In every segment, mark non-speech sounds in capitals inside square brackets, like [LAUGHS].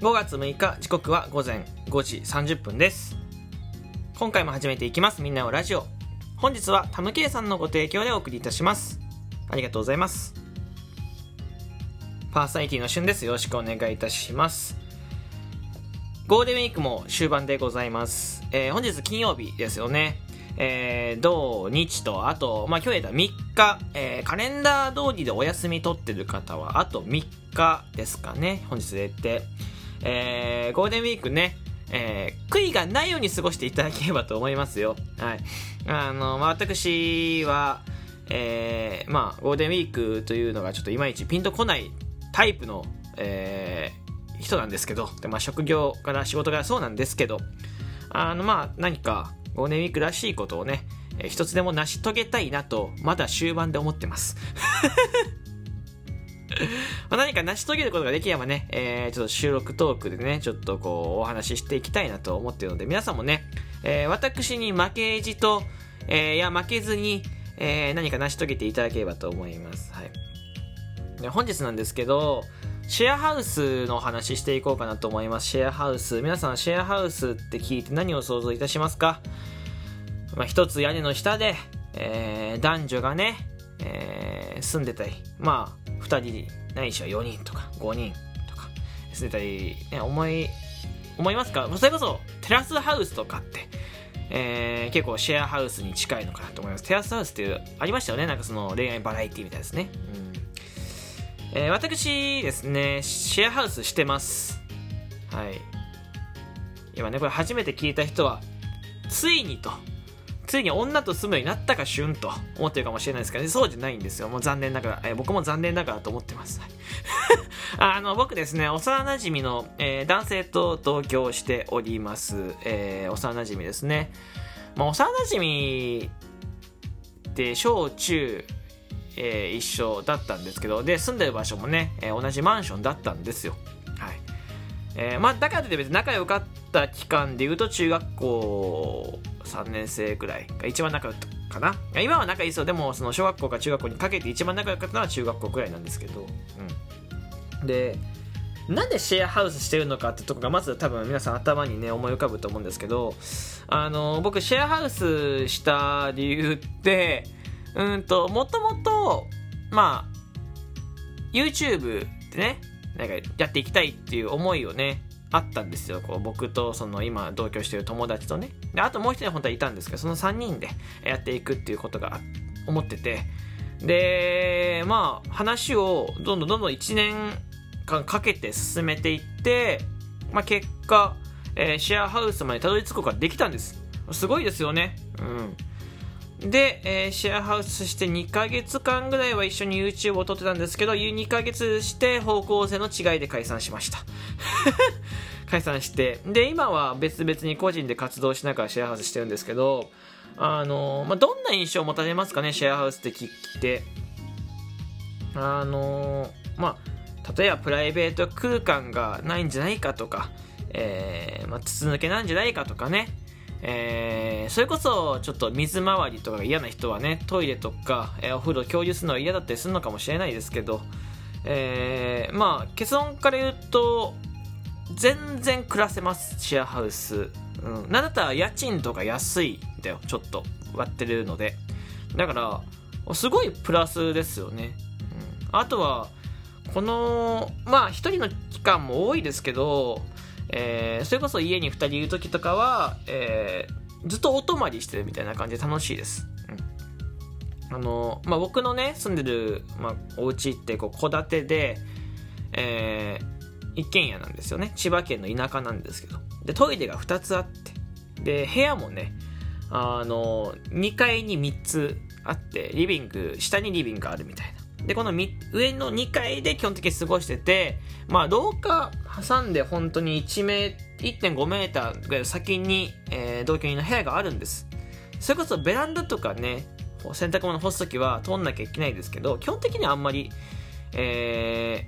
5月6日時刻は午前5時30分です。今回も始めていきます。みんなのラジオ。本日はタムケイさんのご提供でお送りいたします。ありがとうございます。パーソナリティの旬です。よろしくお願いいたします。ゴールデンウィークも終盤でございます、えー、本日金曜日ですよね。えー、土日と、あと、まあ、今日やった3日、えー、カレンダー通りでお休み取ってる方は、あと3日ですかね、本日でって。えー、ゴールデンウィークね、えー、悔いがないように過ごしていただければと思いますよ。はい。あの、まあ、私は、えー、まあ、ゴールデンウィークというのがちょっといまいちピンとこないタイプの、えー、人なんですけど、でまあ、職業から仕事がそうなんですけど、あの、まあ、何か、ゴールデンウィークらしいことをね、えー、一つでも成し遂げたいなと、まだ終盤で思ってます。[LAUGHS] ま何か成し遂げることができればね、えー、ちょっと収録トークでね、ちょっとこう、お話ししていきたいなと思っているので、皆さんもね、えー、私に負けじと、えー、いや、負けずに、えー、何か成し遂げていただければと思います。はい。で本日なんですけど、シェアハウスのお話ししていこうかなと思います。シェアハウス。皆さん、シェアハウスって聞いて何を想像いたしますか？まあ、一つ屋根の下で、えー、男女がね、えー、住んでたり、ま、2人ないしは4人とか5人とか。住んでたり、ね、思い思いますか？それこそテラスハウスとかって、えー、結構シェアハウスに近いのかなと思います。テラスハウスっていうありましたよね？なんかその恋愛バラエティみたいですね、うん。えー、私ですねシェアハウスしてます。はい。今ねこれ初めて聞いた人はついにとついに女と住むようになったか旬と思ってるかもしれないですけど、ね、そうじゃないんですよ。もう残念ながら、えー、僕も残念ながらと思ってます。[LAUGHS] あの、僕ですね、幼馴染の、えー、男性と同居しております。えー、幼馴染ですね。まあ、幼馴染って小中、えー、一緒だったんですけど、で、住んでる場所もね、えー、同じマンションだったんですよ。はい。えー、まあ、だからといって別に仲良かった期間で言うと中学校3年生くらいが一番仲良かかな。今は仲いいですよでもその小学校か中学校にかけて一番仲良かったのは中学校くらいなんですけど、うん、でなんでシェアハウスしてるのかってとこがまず多分皆さん頭にね思い浮かぶと思うんですけど。あの僕シェアハウスした理由ってうんともともとまあ YouTube でねなんかやっていきたいっていう思いをねあったんですよ。こう僕とその今同居してる友達とね。で、あともう一人本当はいたんですけど、その3人でやっていくっていうことが思ってて。で、まあ話をどんどんどんどん1年間かけて進めていって、まあ結果、えー、シェアハウスまでたどり着くことができたんです。すごいですよね。うん。で、えー、シェアハウスして2ヶ月間ぐらいは一緒に YouTube を撮ってたんですけど、2ヶ月して方向性の違いで解散しました。[LAUGHS] 解散して、で、今は別々に個人で活動しながらシェアハウスしてるんですけど、あの、まあ、どんな印象を持たれますかね、シェアハウスって聞いて。あの、まあ、例えばプライベート空間がないんじゃないかとか、えー、まあ、筒抜けなんじゃないかとかね、えー、それこそちょっと水回りとかが嫌な人はねトイレとか、えー、お風呂共有するのは嫌だったりするのかもしれないですけど、えー、まあ結論から言うと全然暮らせますシェアハウス、うん、なんだったら家賃とか安いんだよちょっと。割ってるので。だからすごいプラスですよね、うん、あとはこのまあ1人の期間も多いですけど、えー、それこそ家に2人いる時とかは、えー、ずっとお泊まりしてるみたいな感じで楽しいです、うん、あのまあ、僕のね住んでる、まあ、お家って戸建てで、えー一軒家なんですよね。千葉県の田舎なんですけど。でトイレが2つあって。で部屋もねあの2階に3つあってリビング下にリビングがあるみたいな。でこの上の2階で基本的に過ごしててまあ廊下挟んで本当に1メ1.5メーターぐらい先に、えー、同居人の部屋があるんです。それこそベランダとかね洗濯物干す時は通んなきゃいけないですけど基本的にはあんまり、え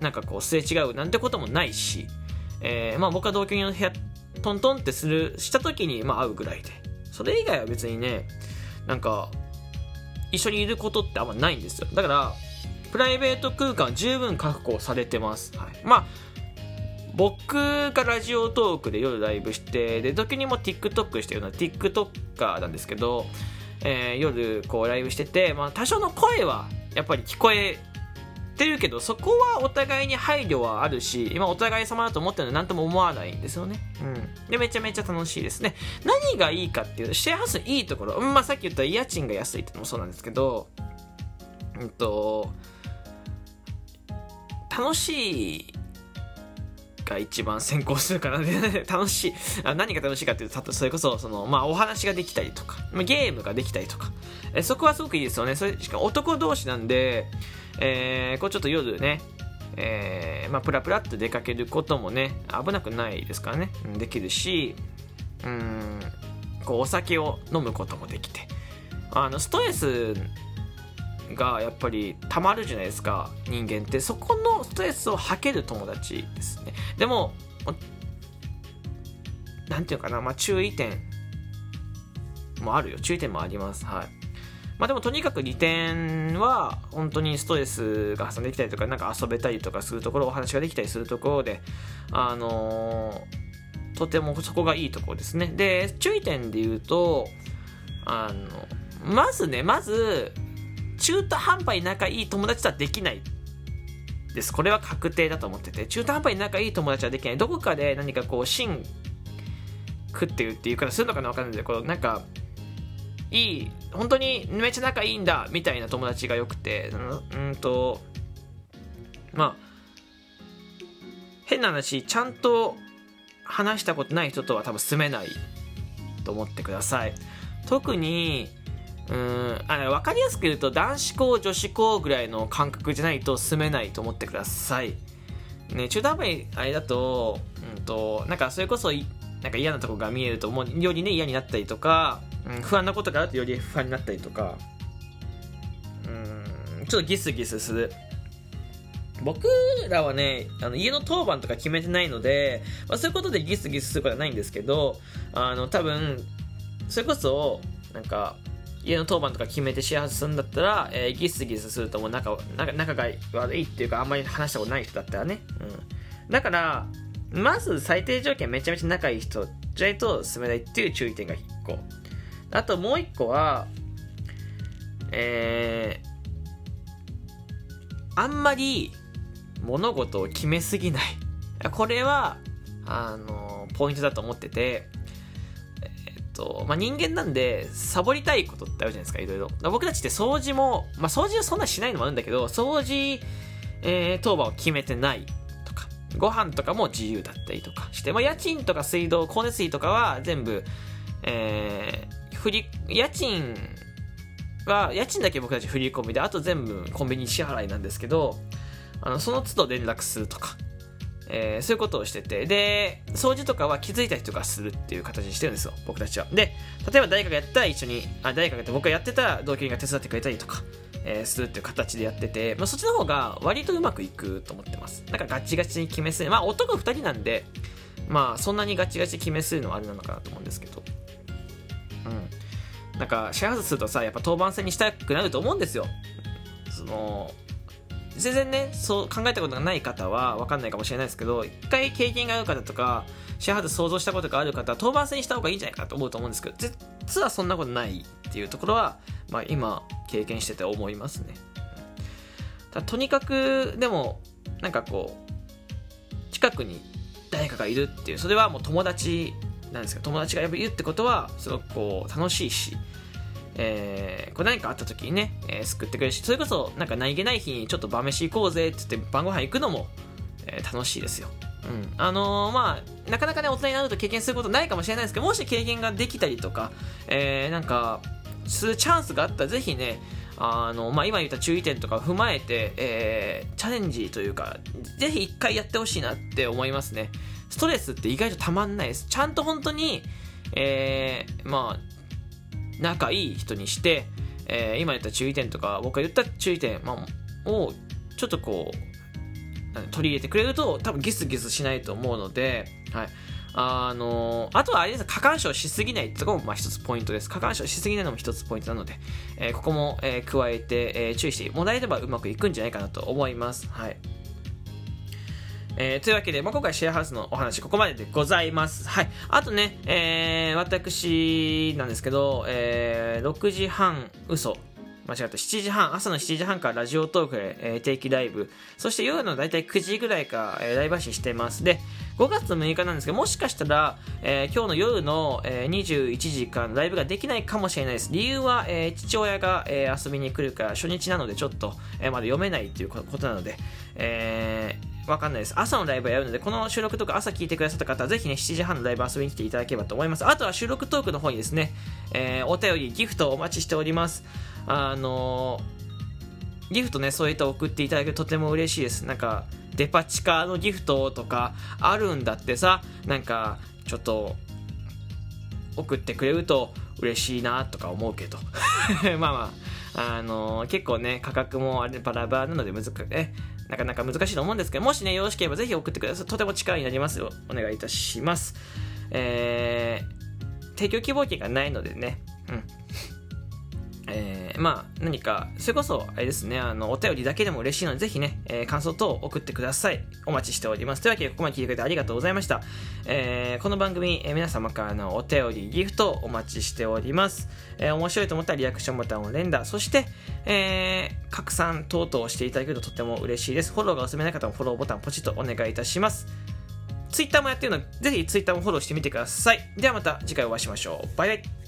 ー、なんかこうすれ違うなんてこともないし、えー、まあ僕は同居人の部屋トントンってするした時にまあ会うぐらいで。それ以外は別にねなんか一緒にいることってあんまないんですよ。だからプライベート空間十分確保されてます、はい、まあ僕がラジオトークで夜ライブしてで時にも TikTok してるような TikToker なんですけど、えー、夜こうライブしてて、まあ、多少の声はやっぱり聞こえてるけどそこはお互いに配慮はあるし今お互い様だと思ってるので何とも思わないんですよね、うん、でめちゃめちゃ楽しいですね。何がいいかっていうとシェアハウスいいところ、うんまあ、さっき言った家賃が安いってのもそうなんですけどうんと楽しいが一番先行するかな [LAUGHS] 楽しい。あ何が楽しいかっていうとそれこそその、まあ、お話ができたりとかゲームができたりとか。えそこはすごくいいですよね。それしかも男同士なんで、えー、こうちょっと夜ねえー、まあ、プラプラっと出かけることもね危なくないですからね。できるしうんこうお酒を飲むこともできて。あのストレスがやっぱりたまるじゃないですか人間って。そこのストレスを吐ける友達ですね。でも何て言うかな、まあ、注意点もあるよ。注意点もあります。はい。まあでもとにかく利点は本当にストレスが発散できたりとかなんか遊べたりとかするところお話ができたりするところであのー、とてもそこがいいところですねで注意点で言うとあのまずねまず中途半端に仲いい友達とはできないです。これは確定だと思ってて、中途半端に仲いい友達はできない。どこかで何かこう、芯食ってるっていうからするのかなわかんないんだけど、なんか、いい、本当にめっちゃ仲いいんだ、みたいな友達がよくて、うんと、まあ、変な話、ちゃんと話したことない人とは多分住めないと思ってください。特に、うんあの分かりやすく言うと男子校女子校ぐらいの感覚じゃないと住めないと思ってください、ね、中途半端にあれだと,、うんと、なんかそれこそなんか嫌なとこが見えるともうよりね嫌になったりとか、うん、不安なことがあるとより不安になったりとか。うんちょっとギスギスする。僕らはねあの家の当番とか決めてないので、まあ、そういうことでギスギスすることはないんですけどあの多分それこそなんか家の当番とか決めて幸せするんだったら、えー、ギスギスするともう。仲仲仲が悪いっていうかあんまり話したことない人だったらね、うん、だからまず最低条件めちゃめちゃ仲いい人じゃないと進めないっていう注意点が1個。あともう1個はえー、あんまり物事を決めすぎない。これはあのポイントだと思っててと、まあ、人間なんで、サボりたいことってあるじゃないですか、いろいろ。僕たちって掃除も、まあ、掃除はそんなしないのもあるんだけど、掃除、えー、当番を決めてない、ご飯とかも自由だったりとかして、まあ、家賃とか水道、光熱費とかは全部、えー、振り、家賃は、家賃だけ僕たち振り込みで、あと全部コンビニ支払いなんですけど、あの、その都度連絡するとか、えー、そういうことをしてて、で、掃除とかは気づいた人がするっていう形にしてるんですよ、僕たちは。で、例えば誰かがやったら一緒に、あ、誰かがやって僕がやってたら同居人が手伝ってくれたりとか、えー、するっていう形でやってて、まあ、そっちの方が割とうまくいくと思ってます。なんかガチガチに決めする。まあ男2人なんで、まあそんなにガチガチ決めするのはあれなのかなと思うんですけど。うん。なんかシェアハウスするとさ、やっぱ当番制にしたくなると思うんですよ。その、全然ねそう考えたことがない方は分かんないかもしれないですけど一回経験がある方とかシェアハウス想像したことがある方は当番制にした方がいいんじゃないかと思うと思うんですけど実はそんなことないっていうところは、まあ、今経験してて思いますねとにかくでもなんかこう近くに誰かがいるっていうそれはもう友達なんですけど友達がいるってことはすごくこう楽しいしえー、これ何かあった時にね、えー、救ってくれるし、それこそ、なんか何気ない日にちょっと晩飯行こうぜって言って晩ご飯行くのも、えー、楽しいですよ。うん。あのー、まあ、なかなかね、大人になると経験することないかもしれないですけど、もし経験ができたりとか、えー、なんか、するチャンスがあったら、ぜひね、あの、まあ、今言った注意点とかを踏まえて、えー、チャレンジというか、ぜひ一回やってほしいなって思いますね。ストレスって意外とたまんないです。ちゃんと本当に、えー、まあ、仲いい人にして、えー、今言った注意点とか僕が言った注意点、まあ、をちょっとこう取り入れてくれると多分ギスギスしないと思うので、はい、あの、あとはあれです過干渉しすぎないってとこもまあ一つポイントです過干渉しすぎないのも一つポイントなので、えー、ここも、えー、加えて、え注意してもらえればうまくいくんじゃないかなと思いますはいえー、というわけで、まあ、今回シェアハウスのお話ここまででございます。はい。あとね、えー、私なんですけど、えー、6時半嘘。間違った。7時半、朝の7時半からラジオトークで、えー、定期ライブ。そして夜のだいたい9時ぐらいから、えー、ライブ配信してます。で、5月6日なんですけど、もしかしたら、えー、今日の夜の、えー、21時間ライブができないかもしれないです。理由は、えー、父親が、えー、遊びに来るから初日なのでちょっと、えー、まだ読めないっていうことなので、えー、わかんないです。朝のライブやるので、この収録とか朝聞いてくださった方は、ぜひね、7時半のライブ遊びに来ていただければと思います。あとは収録トークの方にですね、えー、お便り、ギフトお待ちしております。あのー、ギフトね、そういった送っていただけるととても嬉しいです。なんか、デパ地下のギフトとかあるんだってさ、なんか、ちょっと、送ってくれると嬉しいなとか思うけど。[LAUGHS] まあまあ、あのー、結構ね、価格もあれバラバラなので難しい、ね、なかなか難しいと思うんですけど、もしね、よろしければぜひ送ってください。とても力になりますよ。お願いいたします。えー、提供希望権がないのでね、うん。えー、まあ、何か、それこそ、あれですね、あの、お便りだけでも嬉しいので、ぜひね、えー、感想等を送ってください。お待ちしております。というわけで、ここまで聞いてくれてありがとうございました。えー、この番組、え、皆様からのお便り、ギフトお待ちしております。え、面白いと思ったらリアクションボタンを連打、そして、え、拡散等々していただけるととても嬉しいです。フォローがお済みない方もフォローボタンポチッとお願いいたします。ツイッターもやってるので、ぜひツイッターもフォローしてみてください。ではまた次回お会いしましょう。バイバイ。